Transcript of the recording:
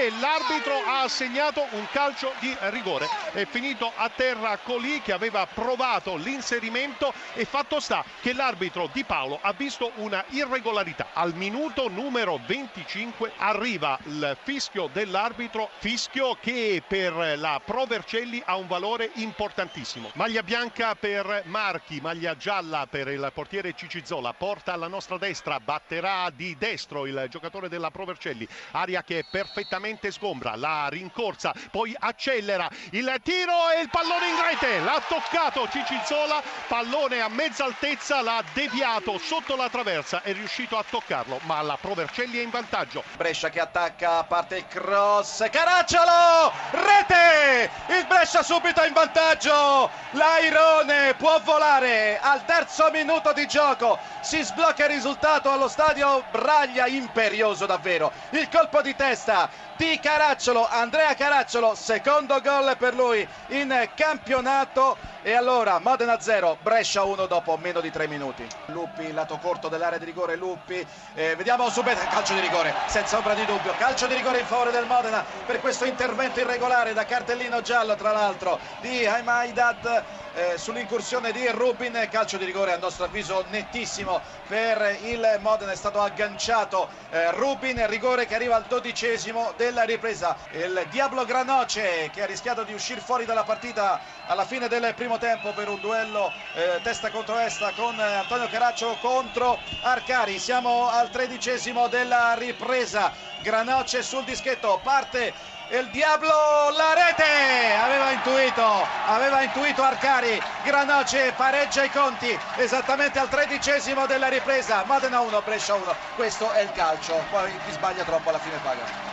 e l'arbitro ha assegnato un calcio di rigore. È finito a terra Colì che aveva provato l'inserimento e fatto sta che l'arbitro Di Paolo ha visto una irregolarità. Al minuto numero 25 arriva il fischio dell'arbitro, fischio che per la Pro Vercelli ha un valore importantissimo. Maglia bianca per Marchi, maglia gialla per il portiere Cicizzola, porta alla nostra destra, batterà di destro il giocatore della Pro Vercelli, aria che è perfettamente sgombra, la rincorsa, poi accelera il tiro e il pallone in rete, l'ha toccato Cicizzola, pallone a mezza altezza, l'ha deviato sotto la traversa, è riuscito a toccarlo, ma la Pro Vercelli è in vantaggio. Brescia che attacca, parte il cross, Caracciolo, rete, il Brescia subito in vantaggio, l'Airone può volare al terzo minuto di gioco, si sblocca il risultato allo stadio Braglia, imperioso davvero, il colpo di testa di Caracciolo, Andrea Caracciolo, secondo gol per lui in campionato e allora Modena 0, Brescia 1 dopo meno di 3 minuti. Luppi, lato corto dell'area di rigore, Luppi, eh, vediamo subito calcio di rigore, senza ombra di dubbio, calcio di rigore in favore del Modena per questo intervento irregolare da cartellino giallo tra l'altro di Haimaidad eh, sull'incursione di Rubin, calcio di rigore a nostro avviso nettissimo per il Modena, è stato agganciato eh, Rubin, rigore che arriva al dodicesimo della ripresa, il Diablo Granoce che ha rischiato di uscire fuori dalla partita alla fine del primo tempo per un duello eh, testa contro testa con Antonio Caraccio contro Arcari, siamo al tredicesimo della ripresa, Granoce sul dischetto, parte il Diablo la rete! Aveva intuito aveva intuito Arcari. Granoce pareggia i conti esattamente al tredicesimo della ripresa. Modena 1 Brescia 1 questo è il calcio. Poi chi sbaglia troppo alla fine paga